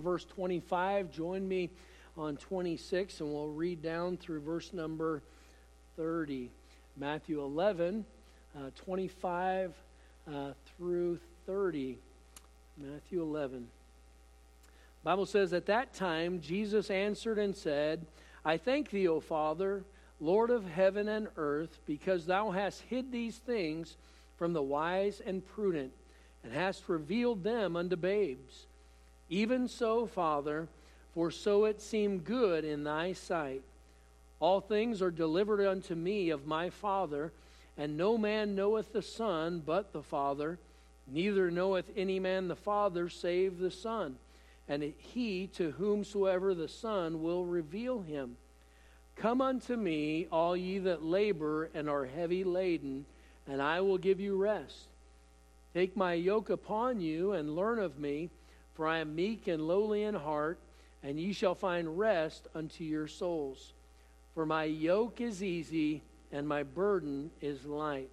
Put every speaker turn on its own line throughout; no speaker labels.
verse 25. Join me on 26, and we'll read down through verse number 30. Matthew 11, uh, 25 uh, through 30. Matthew 11. Bible says, At that time, Jesus answered and said, I thank thee, O Father, Lord of heaven and earth, because thou hast hid these things from the wise and prudent, and hast revealed them unto babes. Even so, Father, for so it seemed good in thy sight. All things are delivered unto me of my Father, and no man knoweth the Son but the Father, neither knoweth any man the Father save the Son, and he to whomsoever the Son will reveal him. Come unto me, all ye that labor and are heavy laden, and I will give you rest. Take my yoke upon you and learn of me for I am meek and lowly in heart, and ye shall find rest unto your souls. For my yoke is easy and my burden is light.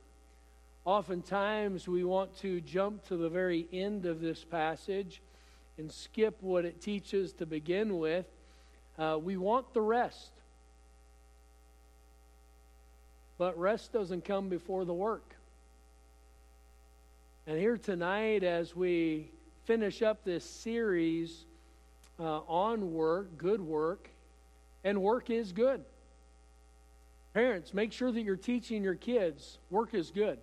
Oftentimes, we want to jump to the very end of this passage and skip what it teaches to begin with. Uh, we want the rest. But rest doesn't come before the work. And here tonight, as we finish up this series uh, on work, good work, and work is good. Parents, make sure that you're teaching your kids work is good.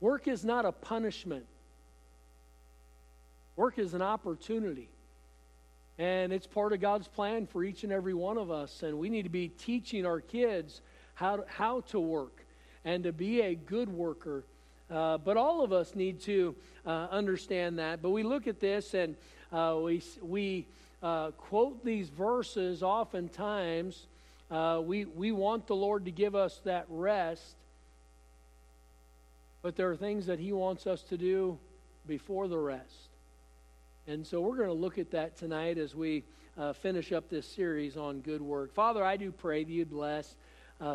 Work is not a punishment, work is an opportunity. And it's part of God's plan for each and every one of us. And we need to be teaching our kids how to, how to work and to be a good worker uh, but all of us need to uh, understand that. But we look at this and uh, we, we uh, quote these verses oftentimes. Uh, we, we want the Lord to give us that rest, but there are things that He wants us to do before the rest. And so we're going to look at that tonight as we uh, finish up this series on good work. Father, I do pray that you'd bless.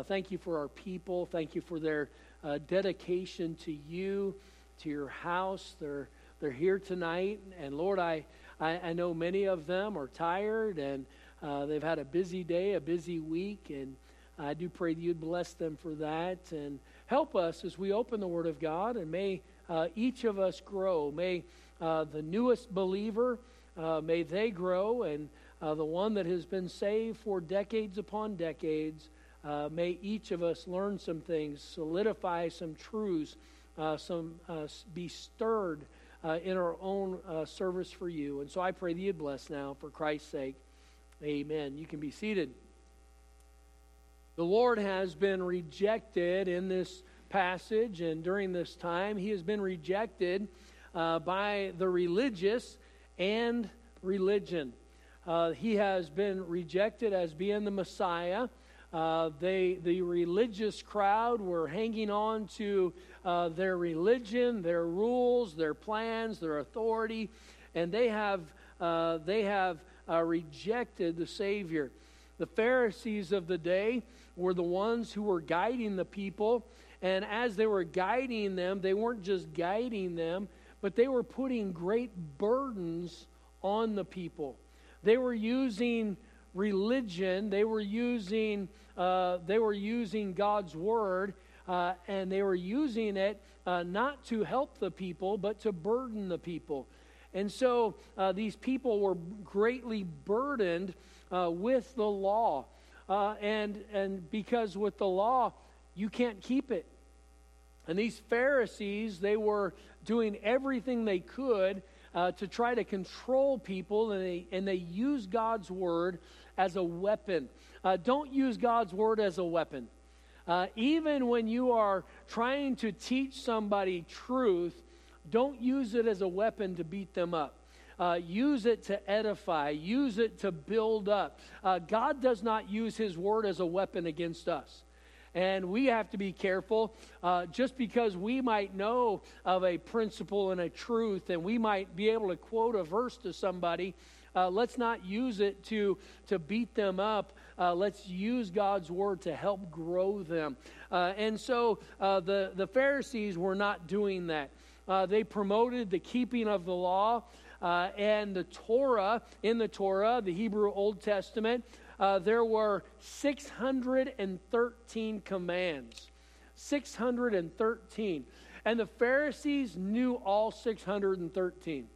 thank you for our people. Thank you for their uh, dedication to you, to your house. They're, they're here tonight. And Lord, I, I, I know many of them are tired and uh, they've had a busy day, a busy week. And I do pray that you'd bless them for that and help us as we open the Word of God. And may uh, each of us grow. May uh, the newest believer, uh, may they grow. And uh, the one that has been saved for decades upon decades, uh, may each of us learn some things, solidify some truths, uh, some uh, be stirred uh, in our own uh, service for you. And so I pray that you bless now for Christ's sake. Amen. You can be seated. The Lord has been rejected in this passage, and during this time, he has been rejected uh, by the religious and religion. he has been rejected as being the Messiah. Uh, they, the religious crowd were hanging on to uh, their religion, their rules, their plans, their authority, and they have, uh, they have uh, rejected the Savior. The Pharisees of the day were the ones who were guiding the people, and as they were guiding them, they weren't just guiding them, but they were putting great burdens on the people. They were using religion, they were using uh, they were using God's word, uh, and they were using it uh, not to help the people, but to burden the people. And so uh, these people were greatly burdened uh, with the law. and, and because with the law, you can't keep it. And these Pharisees, they were doing everything they could uh, to try to control people, and they, and they used God's word as a weapon. Uh, don't use God's word as a weapon. Uh, even when you are trying to teach somebody truth, don't use it as a weapon to beat them up. Uh, use it to edify, use it to build up. Uh, God does not use His word as a weapon against us. And we have to be careful. Uh, just because we might know of a principle and a truth, and we might be able to quote a verse to somebody, uh, let's not use it to, to beat them up. Uh, let's use God's word to help grow them. Uh, and so uh, the, the Pharisees were not doing that. Uh, they promoted the keeping of the law. Uh, and the Torah, in the Torah, the Hebrew Old Testament, there were 613 commands. 613. And the Pharisees knew all 613.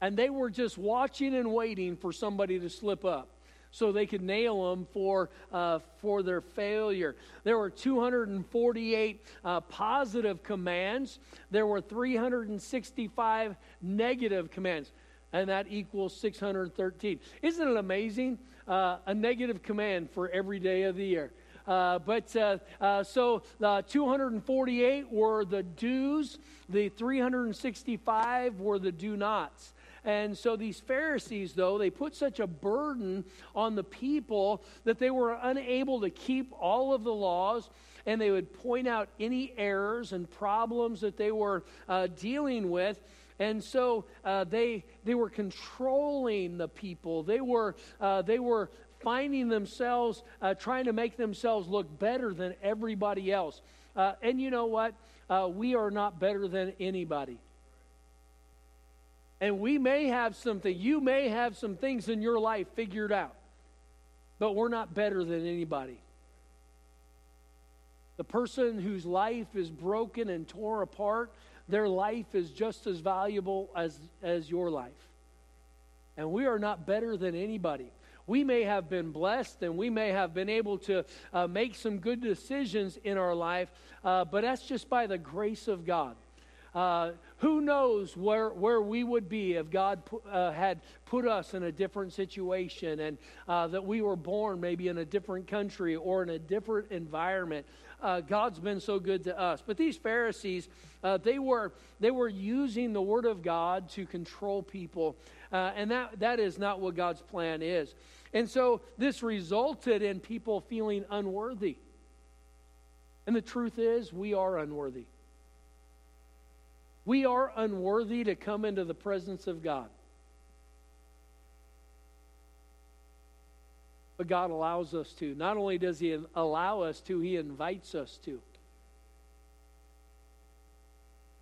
And they were just watching and waiting for somebody to slip up so they could nail them for, uh, for their failure. There were 248 uh, positive commands, there were 365 negative commands, and that equals 613. Isn't it amazing? Uh, a negative command for every day of the year. Uh, but uh, uh, so the 248 were the do's, the 365 were the do nots. And so these Pharisees, though, they put such a burden on the people that they were unable to keep all of the laws and they would point out any errors and problems that they were uh, dealing with. And so uh, they, they were controlling the people. They were, uh, they were finding themselves uh, trying to make themselves look better than everybody else. Uh, and you know what? Uh, we are not better than anybody. And we may have something, you may have some things in your life figured out, but we're not better than anybody. The person whose life is broken and torn apart, their life is just as valuable as, as your life. And we are not better than anybody. We may have been blessed and we may have been able to uh, make some good decisions in our life, uh, but that's just by the grace of God. Uh, who knows where, where we would be if God uh, had put us in a different situation and uh, that we were born maybe in a different country or in a different environment. Uh, God's been so good to us. But these Pharisees, uh, they, were, they were using the Word of God to control people. Uh, and that, that is not what God's plan is. And so this resulted in people feeling unworthy. And the truth is, we are unworthy. We are unworthy to come into the presence of God. But God allows us to. Not only does He allow us to, He invites us to.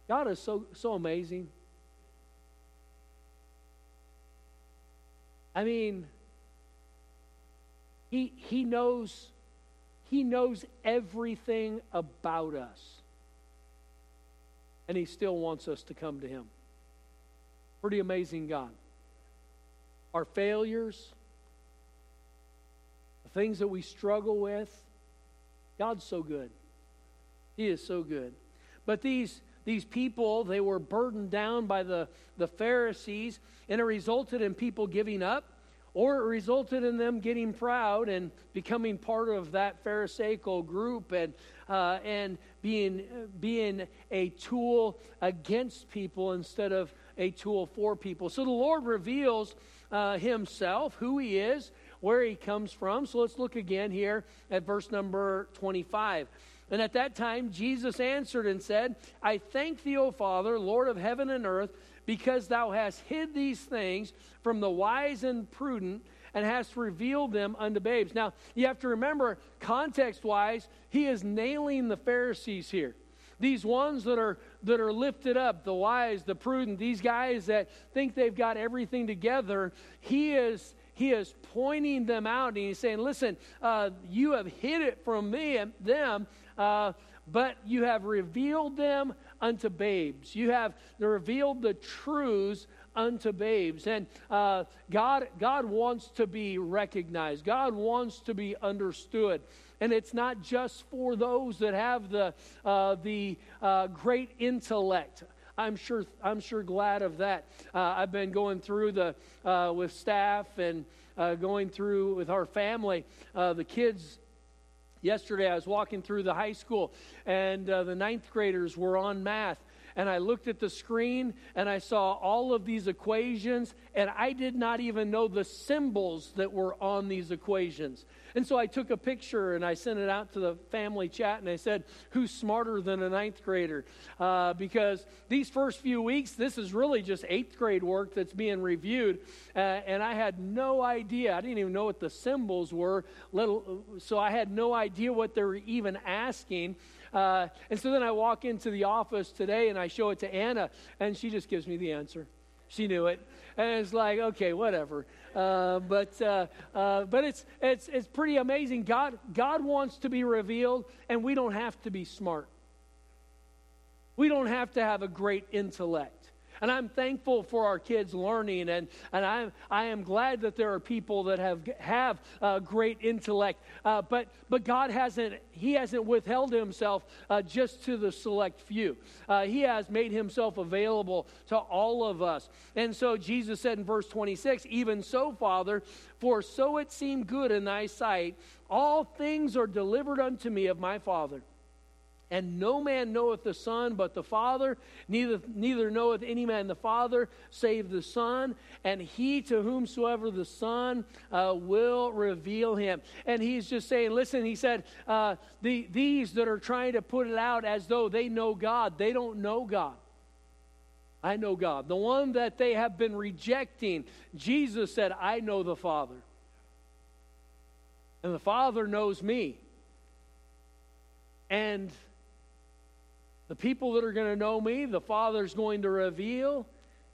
God is so, so amazing. I mean, he, he knows he knows everything about us and He still wants us to come to Him. Pretty amazing God. Our failures, the things that we struggle with, God's so good. He is so good. But these, these people, they were burdened down by the, the Pharisees, and it resulted in people giving up or it resulted in them getting proud and becoming part of that Pharisaical group and, uh, and being, being a tool against people instead of a tool for people. So the Lord reveals uh, himself, who he is, where he comes from. So let's look again here at verse number 25. And at that time, Jesus answered and said, I thank thee, O Father, Lord of heaven and earth because thou hast hid these things from the wise and prudent and hast revealed them unto babes. Now, you have to remember, context wise, he is nailing the Pharisees here. These ones that are that are lifted up, the wise, the prudent, these guys that think they've got everything together, he is he is pointing them out and he's saying, "Listen, uh, you have hid it from me and them, uh, but you have revealed them unto babes. You have revealed the truths unto babes. And uh, God, God wants to be recognized, God wants to be understood. And it's not just for those that have the, uh, the uh, great intellect. I'm sure, I'm sure glad of that. Uh, I've been going through the, uh, with staff and uh, going through with our family. the kids Yesterday, I was walking through the high school, and uh, the ninth graders were on math. And I looked at the screen and I saw all of these equations, and I did not even know the symbols that were on these equations. And so I took a picture and I sent it out to the family chat and I said, Who's smarter than a ninth grader? Uh, because these first few weeks, this is really just eighth grade work that's being reviewed. Uh, and I had no idea. I didn't even know what the symbols were, little, so I had no idea what they were even asking. Uh, and so then I walk into the office today and I show it to Anna, and she just gives me the answer. She knew it. And it's like, okay, whatever. Uh, but uh, uh, but it's, it's, it's pretty amazing. God, God wants to be revealed, and we don't have to be smart. We don't have to have a great intellect. And I'm thankful for our kids learning, and, and I, I am glad that there are people that have, have uh, great intellect. Uh, but, but God hasn't, He hasn't withheld Himself uh, just to the select few. Uh, he has made Himself available to all of us. And so Jesus said in verse 26 Even so, Father, for so it seemed good in thy sight, all things are delivered unto me of my Father. And no man knoweth the Son but the Father, neither, neither knoweth any man the Father save the Son, and he to whomsoever the Son uh, will reveal him. And he's just saying, listen, he said, uh, the, these that are trying to put it out as though they know God, they don't know God. I know God. The one that they have been rejecting, Jesus said, I know the Father. And the Father knows me. And the people that are going to know me, the Father's going to reveal.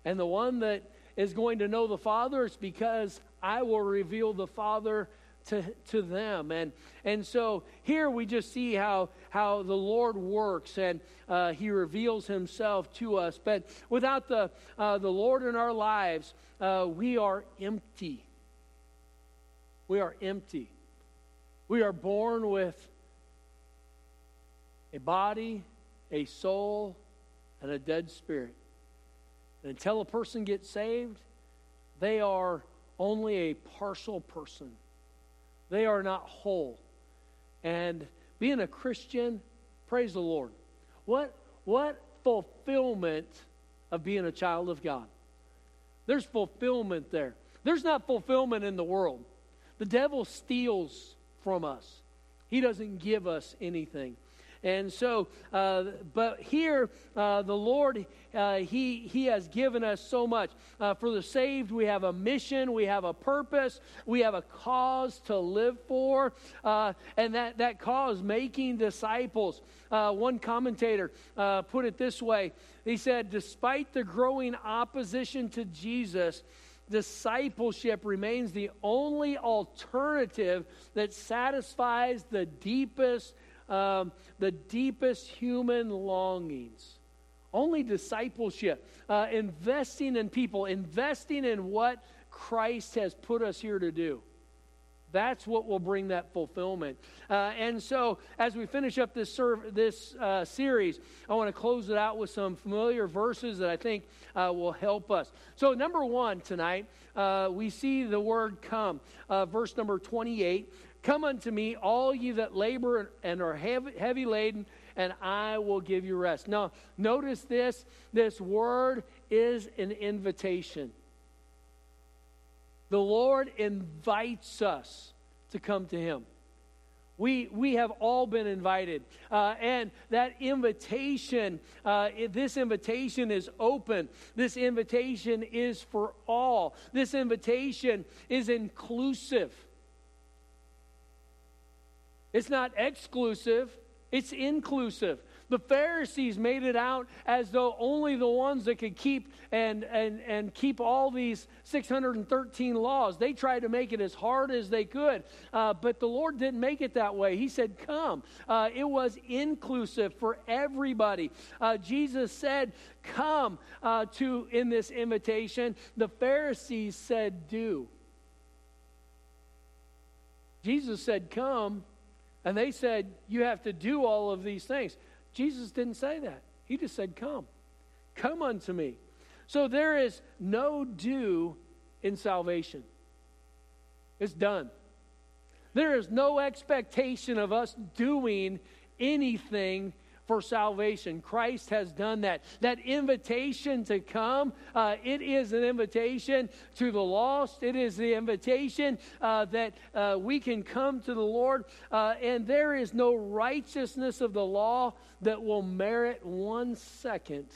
And the one that is going to know the Father is because I will reveal the Father to, to them. And, and so here we just see how, how the Lord works and uh, He reveals Himself to us. But without the, uh, the Lord in our lives, uh, we are empty. We are empty. We are born with a body a soul, and a dead spirit. And until a person gets saved, they are only a partial person. They are not whole. And being a Christian, praise the Lord. What, what fulfillment of being a child of God? There's fulfillment there. There's not fulfillment in the world. The devil steals from us, he doesn't give us anything. And so, uh, but here, uh, the Lord, uh, he, he has given us so much. Uh, for the saved, we have a mission, we have a purpose, we have a cause to live for, uh, and that, that cause, making disciples. Uh, one commentator put it this way He said, Despite the growing opposition to Jesus, discipleship remains the only alternative that satisfies the deepest um, the deepest human longings. Only discipleship, uh, investing in people, investing in what Christ has put us here to do. That's what will bring that fulfillment. Uh, and so, as we finish up this, serv- this uh, series, I want to close it out with some familiar verses that I think uh, will help us. So, number one tonight, uh, we see the word come. Uh, verse number 28 Come unto me, all ye that labor and are heavy, laden, and I will give you rest. Now, notice this this word is an invitation. The Lord invites us to come to Him. We, we have all been invited. Uh, and that invitation, uh, this invitation is open. This invitation is for all. This invitation is inclusive. It's not exclusive, it's inclusive. The Pharisees made it out as though only the ones that could keep and, and, and keep all these 613 laws. They tried to make it as hard as they could. Uh, but the Lord didn't make it that way. He said, Come. Uh, it was inclusive for everybody. Uh, Jesus said, Come uh, to in this invitation. The Pharisees said, Do. Jesus said, Come. And they said, You have to do all of these things. Jesus didn't say that. He just said, Come. Come unto me. So there is no do in salvation. It's done. There is no expectation of us doing anything for salvation. Christ has done that. That invitation to come, uh, it is an invitation to the lost. It is the invitation uh, that uh, we can come to the Lord. Uh, and there is no righteousness of the law that will merit one second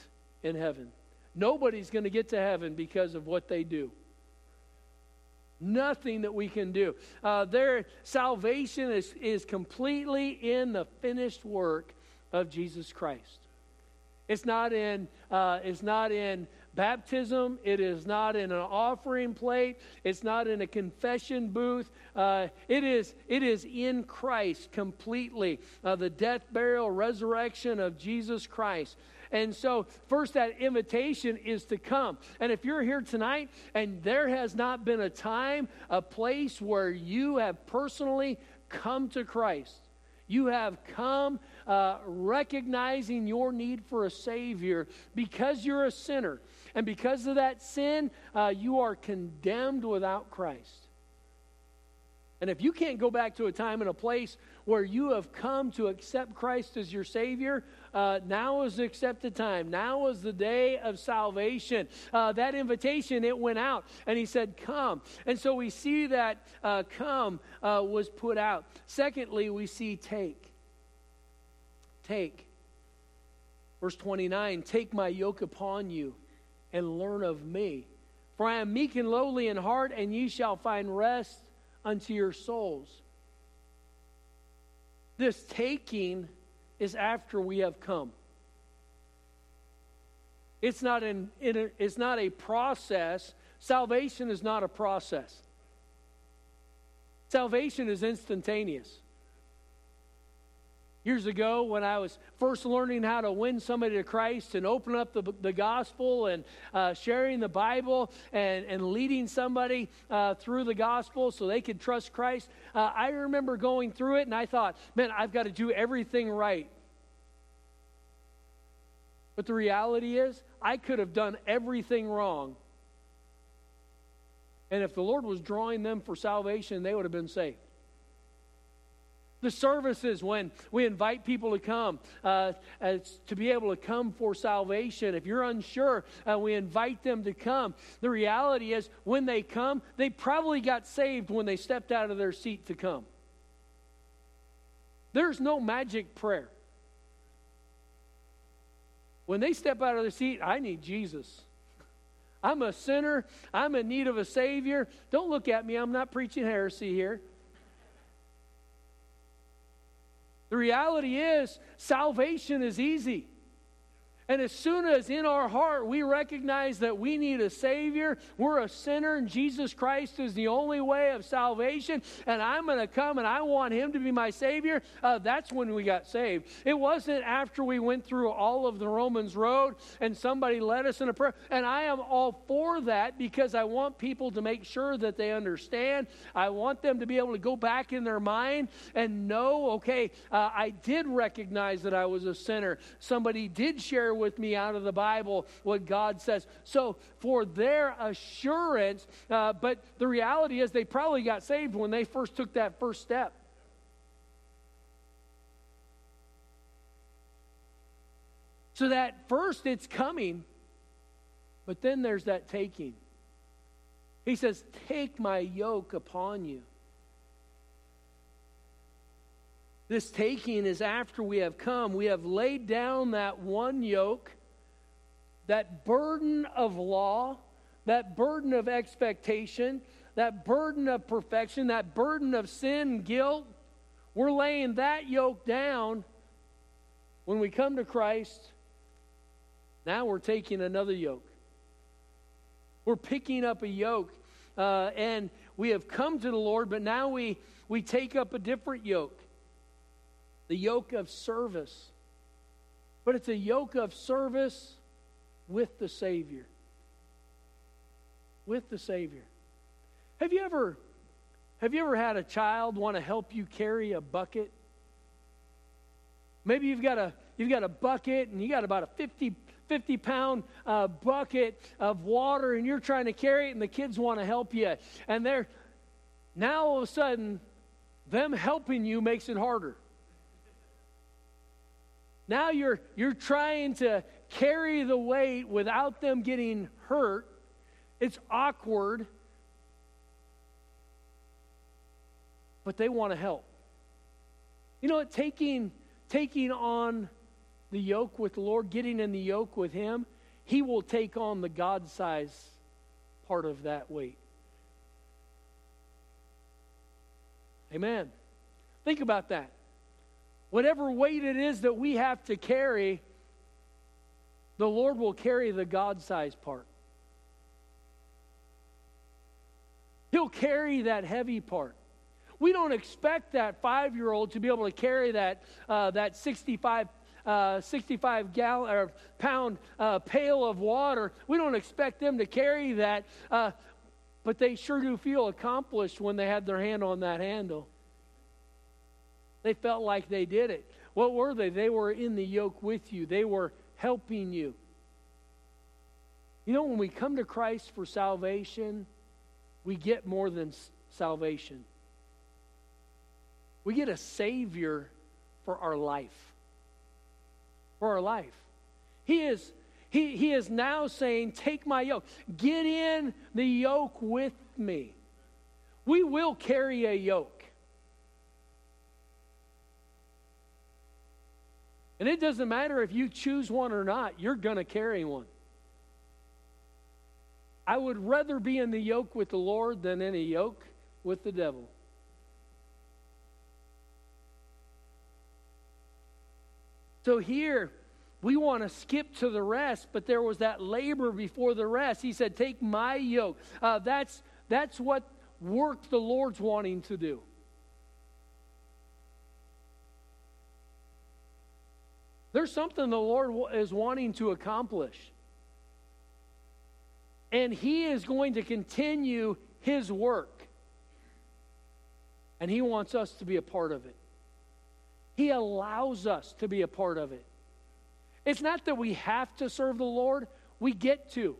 in heaven. Nobody's going to get to heaven because of what they do. Nothing that we can do. Uh, their salvation is, is completely in the finished work of Jesus Christ. It's not in, uh, it's not in baptism. It is not in an offering plate. It's not in a confession booth. Uh, it, is, it is in Christ completely. Uh, the death, burial, resurrection of Jesus Christ. And so, first, that invitation is to come. And if you're here tonight and there has not been a time, a place where you have personally come to Christ, you have come uh, recognizing your need for a Savior because you're a sinner. And because of that sin, uh, you are condemned without Christ. And if you can't go back to a time and a place where you have come to accept Christ as your Savior, uh, now is the accepted time. Now is the day of salvation. Uh, that invitation, it went out, and He said, Come. And so we see that uh, come uh, was put out. Secondly, we see take. Take. Verse 29 Take my yoke upon you and learn of me. For I am meek and lowly in heart, and ye shall find rest unto your souls. This taking is after we have come. It's not, an, it's not a process. Salvation is not a process. Salvation is instantaneous. Years ago, when I was first learning how to win somebody to Christ and open up the, the gospel and uh, sharing the Bible and, and leading somebody uh, through the gospel so they could trust Christ, uh, I remember going through it and I thought, man, I've got to do everything right. But the reality is, I could have done everything wrong. And if the Lord was drawing them for salvation, they would have been saved the services when we invite people to come uh, to be able to come for salvation. If you're unsure uh, we invite them to come. The reality is when they come they probably got saved when they stepped out of their seat to come. There's no magic prayer. When they step out of their seat i need jesus. I'm a sinner. I'm in need of a savior. Don't look at me. I'm not preaching heresy here The reality is, salvation is easy. And as soon as in our heart we recognize that we need a Savior, we're a sinner, and Jesus Christ is the only way of salvation, and I'm going to come and I want Him to be my Savior, uh, that's when we got saved. It wasn't after we went through all of the Romans road and somebody led us in a prayer. And I am all for that because I want people to make sure that they understand. I want them to be able to go back in their mind and know, okay, uh, I did recognize that I was a sinner. Somebody did share with me out of the Bible what God says. So, for their assurance, uh, but the reality is they probably got saved when they first took that first step. So, that first it's coming, but then there's that taking. He says, Take my yoke upon you. This taking is after we have come. We have laid down that one yoke, that burden of law, that burden of expectation, that burden of perfection, that burden of sin guilt. We're laying that yoke down when we come to Christ. Now we're taking another yoke. We're picking up a yoke, uh, and we have come to the Lord, but now we, we take up a different yoke the yoke of service. But it's a yoke of service with the Savior. With the Savior. Have you ever have you ever had a child want to help you carry a bucket? Maybe you've got a you've got a bucket and you got about a 50 50 pound uh, bucket of water and you're trying to carry it and the kids want to help you and they're now all of a sudden them helping you makes it harder now you're, you're trying to carry the weight without them getting hurt. It's awkward. But they want to help. You know what? Taking, taking on the yoke with the Lord, getting in the yoke with Him, He will take on the God size part of that weight. Amen. Think about that whatever weight it is that we have to carry, the Lord will carry the God sized part. He'll carry that heavy part. We don't expect that five year old to be able to carry that, uh, that 65 uh, 65 gallon or pound uh, pail of water. We don't expect them to carry that, uh, but they sure do feel accomplished when they had their hand on that handle. They felt like they did it. What were they? They were in the yoke with you, they were helping you. You know, when we come to Christ for salvation, we get more than salvation. We get a Savior for our life. For our life. He is, he, he is now saying, Take my yoke. Get in the yoke with me. We will carry a yoke. And it doesn't matter if you choose one or not, you're going to carry one. I would rather be in the yoke with the Lord than in a yoke with the devil. So here, we want to skip to the rest, but there was that labor before the rest. He said, Take my yoke. Uh, that's, that's what work the Lord's wanting to do. There's something the Lord is wanting to accomplish. And He is going to continue His work. And He wants us to be a part of it. He allows us to be a part of it. It's not that we have to serve the Lord, we get to.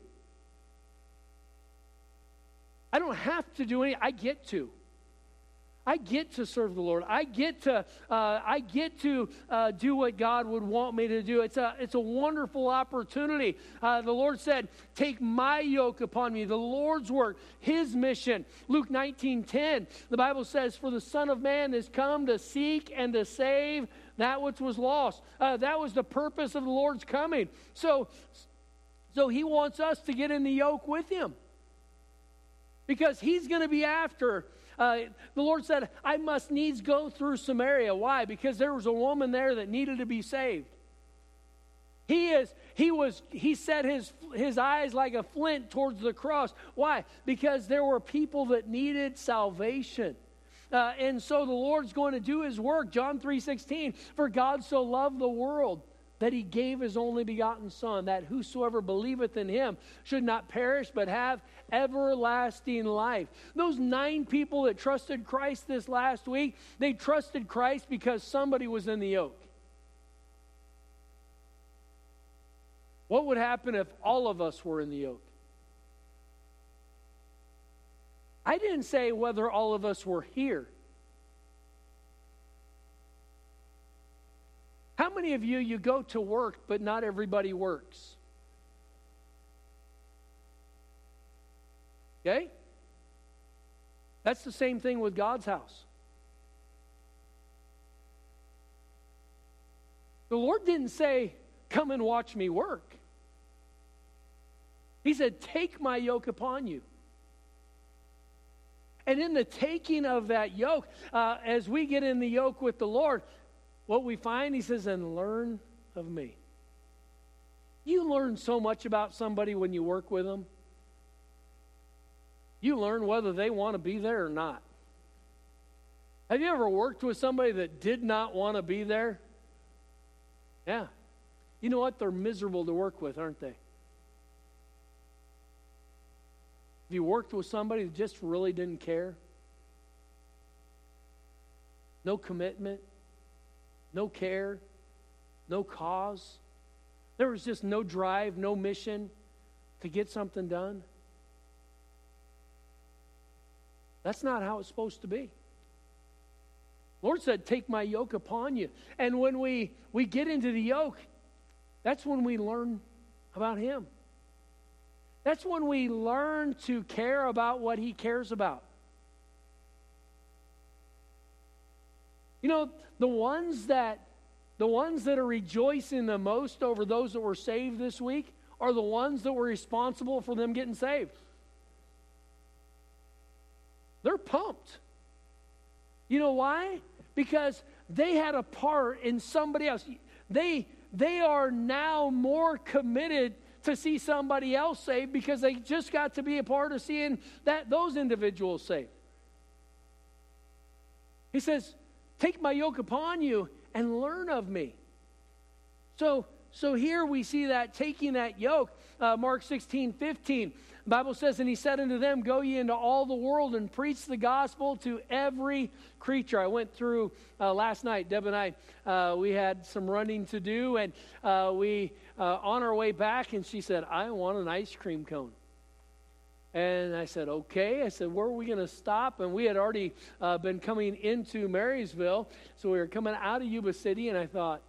I don't have to do any, I get to. I get to serve the Lord. I get to, uh, I get to uh, do what God would want me to do. It's a, it's a wonderful opportunity. Uh, the Lord said, "Take my yoke upon me." The Lord's work, His mission. Luke 19:10. The Bible says, "For the Son of Man is come to seek and to save that which was lost." Uh, that was the purpose of the Lord's coming. So, so He wants us to get in the yoke with Him because He's going to be after uh, the Lord said, I must needs go through Samaria. Why? Because there was a woman there that needed to be saved. He is, he was, he set his, his eyes like a flint towards the cross. Why? Because there were people that needed salvation. Uh, and so the Lord's going to do his work. John 3:16, for God so loved the world that he gave his only begotten Son, that whosoever believeth in him should not perish but have everlasting life. Those nine people that trusted Christ this last week, they trusted Christ because somebody was in the yoke. What would happen if all of us were in the yoke? I didn't say whether all of us were here. How many of you you go to work but not everybody works? Okay? That's the same thing with God's house. The Lord didn't say, Come and watch me work. He said, Take my yoke upon you. And in the taking of that yoke, uh, as we get in the yoke with the Lord, what we find, he says, and learn of me. You learn so much about somebody when you work with them. You learn whether they want to be there or not. Have you ever worked with somebody that did not want to be there? Yeah. You know what? They're miserable to work with, aren't they? Have you worked with somebody that just really didn't care? No commitment? No care, no cause. There was just no drive, no mission to get something done. That's not how it's supposed to be. Lord said, Take my yoke upon you. And when we, we get into the yoke, that's when we learn about Him. That's when we learn to care about what He cares about. You know, the ones that the ones that are rejoicing the most over those that were saved this week are the ones that were responsible for them getting saved. They're pumped. You know why? Because they had a part in somebody else. They they are now more committed to see somebody else saved because they just got to be a part of seeing that those individuals saved. He says, Take my yoke upon you and learn of me. So, so here we see that taking that yoke, uh, Mark 16, 15. The Bible says, And he said unto them, Go ye into all the world and preach the gospel to every creature. I went through uh, last night, Deb and I, uh, we had some running to do, and uh, we, uh, on our way back, and she said, I want an ice cream cone. And I said, okay. I said, where are we going to stop? And we had already uh, been coming into Marysville. So we were coming out of Yuba City. And I thought,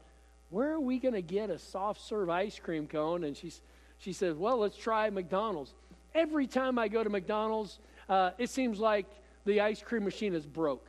where are we going to get a soft serve ice cream cone? And she, she said, well, let's try McDonald's. Every time I go to McDonald's, uh, it seems like the ice cream machine is broke.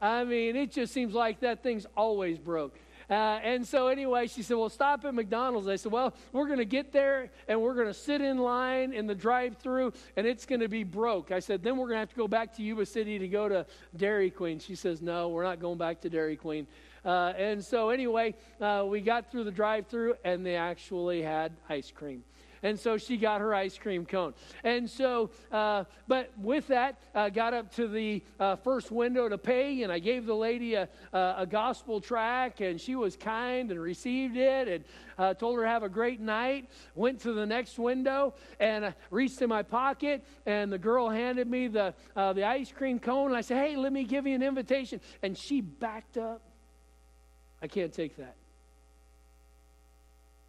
I mean, it just seems like that thing's always broke. Uh, and so, anyway, she said, Well, stop at McDonald's. I said, Well, we're going to get there and we're going to sit in line in the drive through and it's going to be broke. I said, Then we're going to have to go back to Yuba City to go to Dairy Queen. She says, No, we're not going back to Dairy Queen. Uh, and so, anyway, uh, we got through the drive through and they actually had ice cream. And so she got her ice cream cone. And so, uh, but with that, uh, got up to the uh, first window to pay, and I gave the lady a, a, gospel track, and she was kind and received it, and uh, told her have a great night. Went to the next window and uh, reached in my pocket, and the girl handed me the uh, the ice cream cone. And I said, "Hey, let me give you an invitation," and she backed up. I can't take that.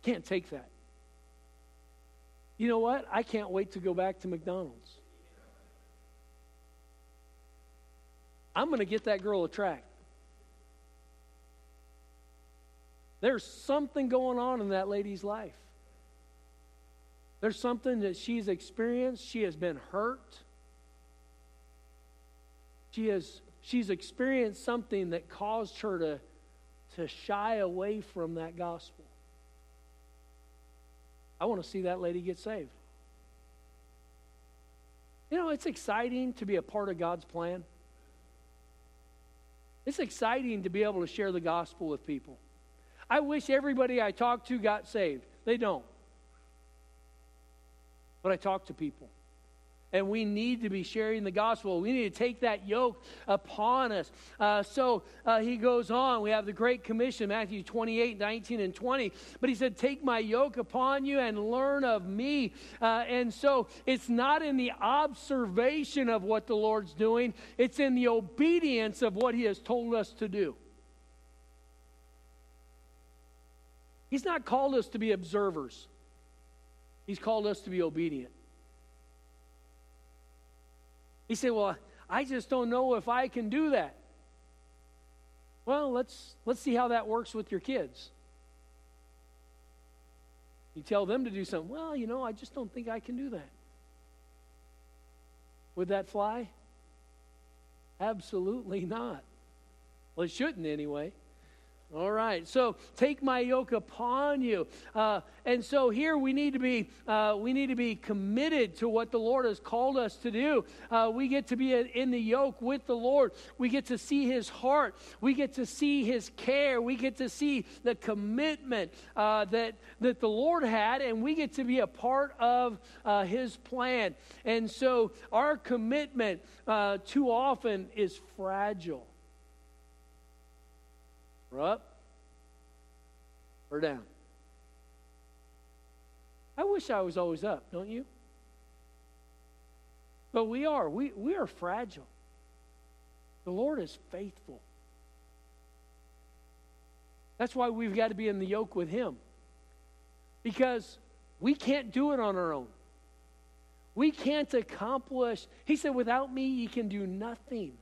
Can't take that. You know what? I can't wait to go back to McDonald's. I'm going to get that girl a track. There's something going on in that lady's life. There's something that she's experienced. She has been hurt. She has she's experienced something that caused her to, to shy away from that gospel. I want to see that lady get saved. You know, it's exciting to be a part of God's plan. It's exciting to be able to share the gospel with people. I wish everybody I talk to got saved. They don't. But I talk to people. And we need to be sharing the gospel. We need to take that yoke upon us. Uh, so uh, he goes on. We have the Great Commission, Matthew 28, 19, and 20. But he said, Take my yoke upon you and learn of me. Uh, and so it's not in the observation of what the Lord's doing, it's in the obedience of what he has told us to do. He's not called us to be observers, he's called us to be obedient. He said, Well, I just don't know if I can do that. Well, let's, let's see how that works with your kids. You tell them to do something. Well, you know, I just don't think I can do that. Would that fly? Absolutely not. Well, it shouldn't anyway. All right. So take my yoke upon you. Uh, and so here we need to be uh, we need to be committed to what the Lord has called us to do. Uh, we get to be in the yoke with the Lord. We get to see His heart. We get to see His care. We get to see the commitment uh, that that the Lord had, and we get to be a part of uh, His plan. And so our commitment uh, too often is fragile. We're up or down. I wish I was always up, don't you? But we are. We, we are fragile. The Lord is faithful. That's why we've got to be in the yoke with Him. Because we can't do it on our own. We can't accomplish. He said, without me, you can do nothing.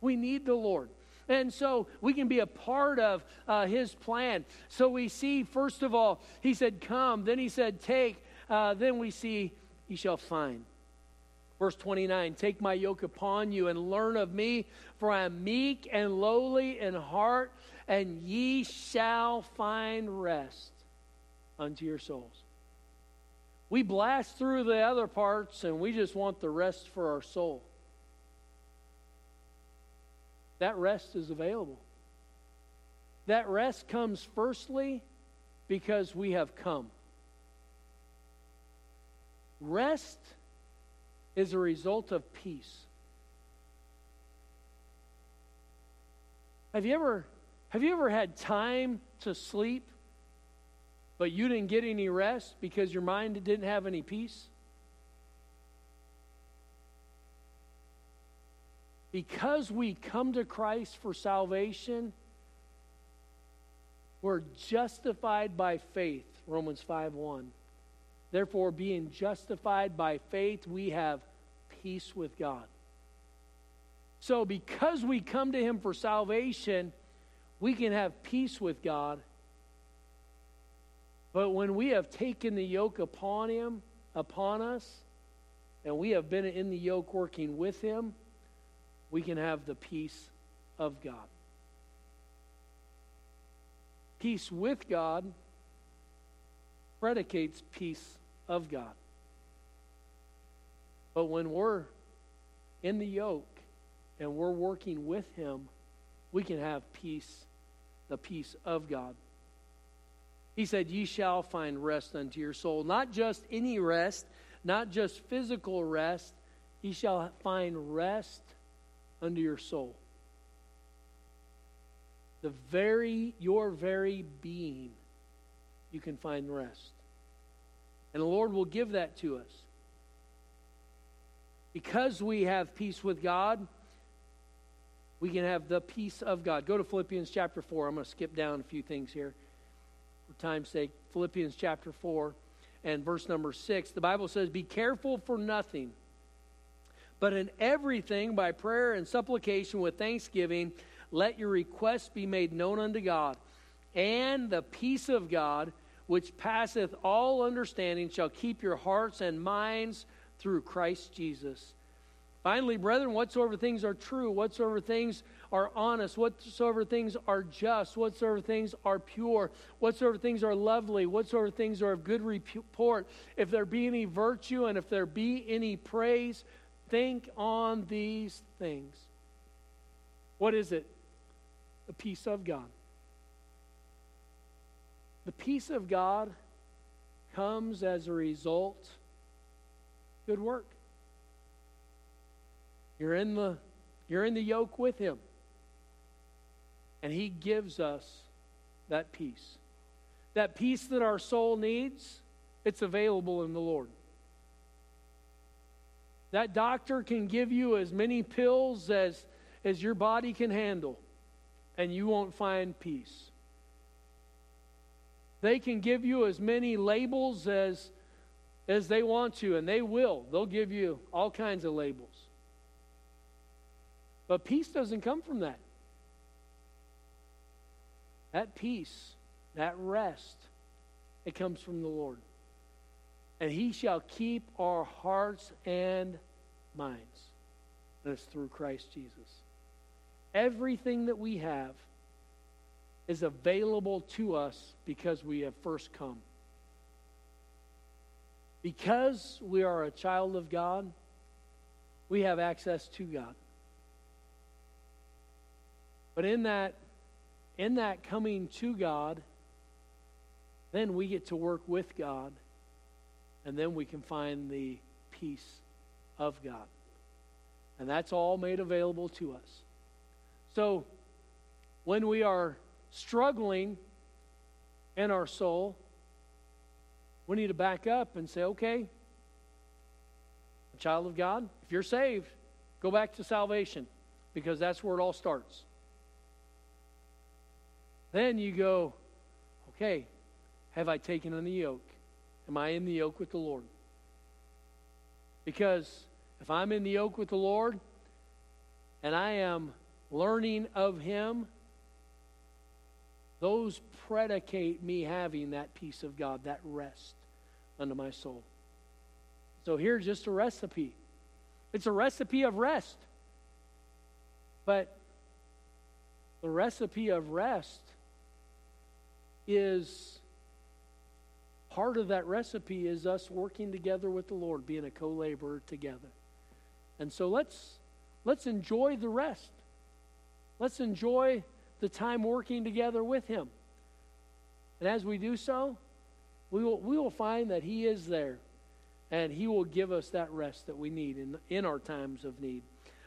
We need the Lord. And so we can be a part of uh, his plan. So we see, first of all, he said, Come. Then he said, Take. Uh, then we see, Ye shall find. Verse 29 Take my yoke upon you and learn of me, for I am meek and lowly in heart, and ye shall find rest unto your souls. We blast through the other parts and we just want the rest for our soul that rest is available. That rest comes firstly because we have come. Rest is a result of peace. Have you ever have you ever had time to sleep but you didn't get any rest because your mind didn't have any peace? Because we come to Christ for salvation, we're justified by faith, Romans 5 1. Therefore, being justified by faith, we have peace with God. So, because we come to Him for salvation, we can have peace with God. But when we have taken the yoke upon Him, upon us, and we have been in the yoke working with Him, we can have the peace of God. Peace with God predicates peace of God. But when we're in the yoke and we're working with Him, we can have peace, the peace of God. He said, Ye shall find rest unto your soul. Not just any rest, not just physical rest. Ye shall find rest unto your soul. The very, your very being, you can find rest. And the Lord will give that to us. Because we have peace with God, we can have the peace of God. Go to Philippians chapter 4. I'm going to skip down a few things here for time's sake. Philippians chapter 4 and verse number 6. The Bible says, Be careful for nothing, but in everything by prayer and supplication with thanksgiving, let your requests be made known unto God. And the peace of God, which passeth all understanding, shall keep your hearts and minds through Christ Jesus. Finally, brethren, whatsoever things are true, whatsoever things are honest, whatsoever things are just, whatsoever things are pure, whatsoever things are lovely, whatsoever things are of good report, if there be any virtue and if there be any praise, think on these things. What is it? The peace of God. The peace of God comes as a result good work. You're in the you're in the yoke with him. And he gives us that peace. That peace that our soul needs, it's available in the Lord. That doctor can give you as many pills as, as your body can handle, and you won't find peace. They can give you as many labels as, as they want to, and they will. They'll give you all kinds of labels. But peace doesn't come from that. That peace, that rest, it comes from the Lord. And he shall keep our hearts and minds. It's through Christ Jesus. Everything that we have is available to us because we have first come. Because we are a child of God, we have access to God. But in that, in that coming to God, then we get to work with God, and then we can find the peace of God. And that's all made available to us. So, when we are struggling in our soul, we need to back up and say, okay, child of God, if you're saved, go back to salvation because that's where it all starts. Then you go, okay, have I taken on the yoke? Am I in the yoke with the Lord? Because if I'm in the yoke with the Lord and I am learning of Him, those predicate me having that peace of God, that rest unto my soul. So here's just a recipe. It's a recipe of rest. But the recipe of rest is part of that recipe is us working together with the Lord, being a co-laborer together. And so let's let's enjoy the rest. Let's enjoy the time working together with Him. And as we do so, we will, we will find that He is there and He will give us that rest that we need in, in our times of need.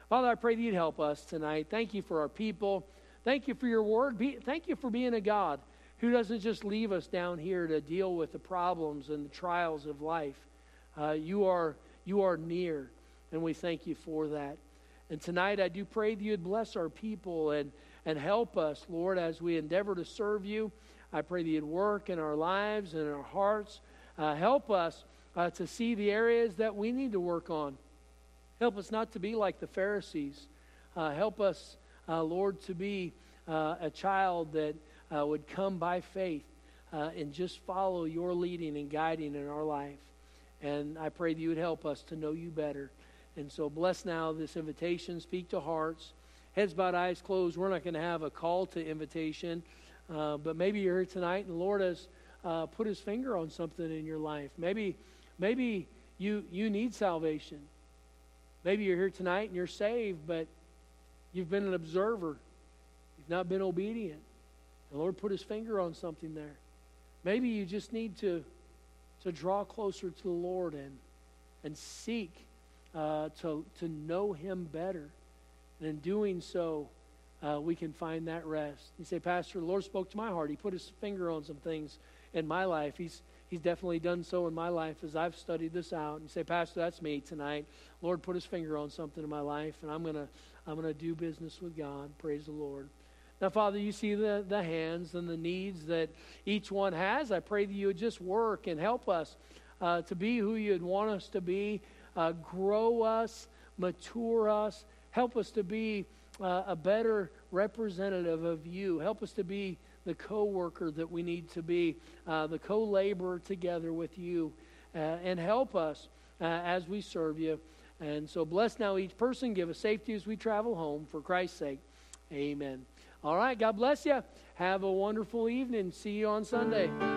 Father, I pray that you'd help us tonight. Thank you for our people. Thank you for your word. Be, thank you for being a God who doesn't just leave us down here to deal with the problems and the trials of life. Uh, you, are, you are near, and we thank you for that. And tonight I do pray that you'd bless our people and, and help us, Lord, as we endeavor to serve you. I pray that you'd work in our lives and in our hearts. Uh, help us uh, to see the areas that we need to work on. Help us not to be like the Pharisees. Uh, help us, uh, Lord, to be uh, a child that uh, would come by faith uh, and just follow your leading and guiding in our life. And I pray that you would help us to know you better. And so bless now this invitation. Speak to hearts. Heads bowed, eyes closed. We're not going to have a call to invitation. Uh, but maybe you're here tonight and the Lord has put his finger on something in your life. Maybe Maybe you, you need salvation. Maybe you're here tonight and you're saved, but you've been an observer. You've not been obedient. The Lord put his finger on something there. Maybe you just need to, to draw closer to the Lord and, and seek uh, to, to know him better. And in doing so, uh, we can find that rest. You say, Pastor, the Lord spoke to my heart. He put his finger on some things in my life. He's, He's definitely done so in my life as I've studied this out. And say, Pastor, that's me tonight. Lord put his finger on something in my life, and I'm going to I'm going to do business with God. Praise the Lord. Now, Father, you see the, the hands and the needs that each one has. I pray that you would just work and help us uh, to be who you'd want us to be, uh, grow us, mature us, help us to be uh, a better representative of you. Help us to be the co worker that we need to be, uh, the co laborer together with you, uh, and help us uh, as we serve you. And so bless now each person. Give us safety as we travel home. For Christ's sake, amen. All right, God bless you. Have a wonderful evening. See you on Sunday.